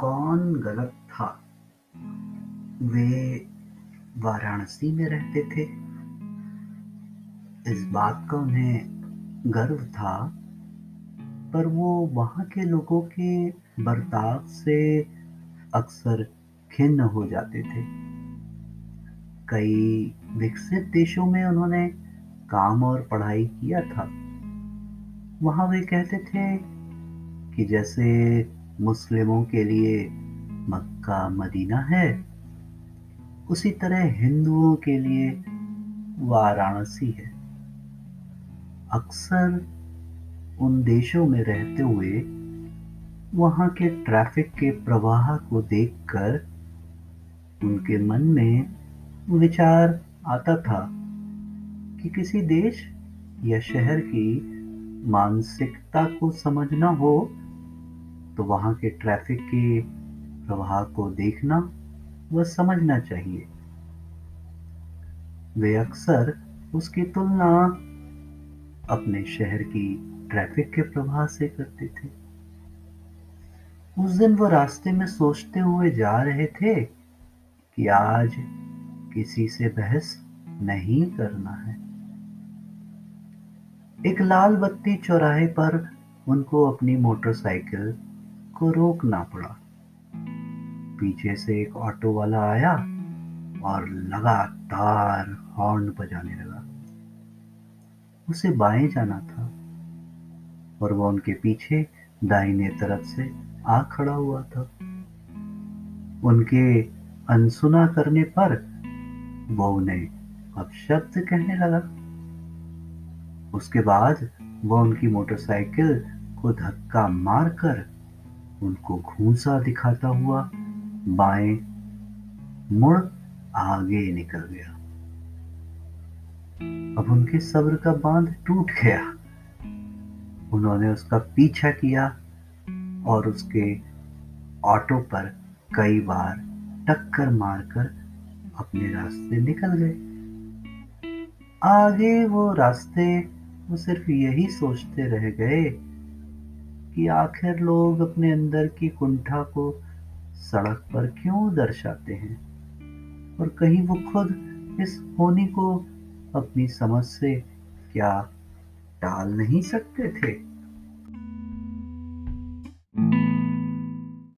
कौन गलत था? वे वाराणसी में रहते थे। इस बात का उन्हें गर्व था, पर वो वहाँ के लोगों के बर्ताव से अक्सर खिन्न हो जाते थे। कई विकसित देशों में उन्होंने काम और पढ़ाई किया था। वहाँ वे कहते थे कि जैसे मुस्लिमों के लिए मक्का मदीना है। उसी तरह हिंदुओं के लिए वाराणसी है। अक्सर उन देशों में रहते हुए वहाँ के ट्रैफ़िक के प्रवाह को देखकर उनके मन में विचार आता था कि किसी देश या शहर की मानसिकता को समझना हो तो वहाँ के ट्रैफ़िक के प्रवाह को देखना व समझना चाहिए। वे अक्सर उसकी तुलना अपने शहर की ट्रैफ़िक के प्रवाह से करते थे। उस दिन वो रास्ते में सोचते हुए जा रहे थे कि आज किसी से बहस नहीं करना है। एक लाल बत्ती चौराहे पर उनको अपनी मोटरसाइकिल को रोकना पड़ा। पीछे से एक ऑटो वाला आया और लगातार हॉर्न बजाने लगा। उसे बाएँ जाना था और वह उनके पीछे दाहिने तरफ़ से आ खड़ा हुआ था। उनके अनसुना करने पर वो उन्हें अपशब्द कहने लगा। उसके बाद वह उनकी मोटरसाइकिल को धक्का मारकर उनको घूसा दिखाता हुआ बाएँ मुड़ आगे निकल गया। अब उनके सब्र का बाँध टूट गया। उन्होंने उसका पीछा किया और उसके ऑटो पर कई बार टक्कर मारकर अपने रास्ते निकल गए। आगे वो रास्ते वो सिर्फ़ यही सोचते रह गए कि आखिर लोग अपने अंदर की कुंठा को सड़क पर क्यों दर्शाते हैं? और कहीं वो खुद इस होनी को अपनी समझ से क्या टाल नहीं सकते थे?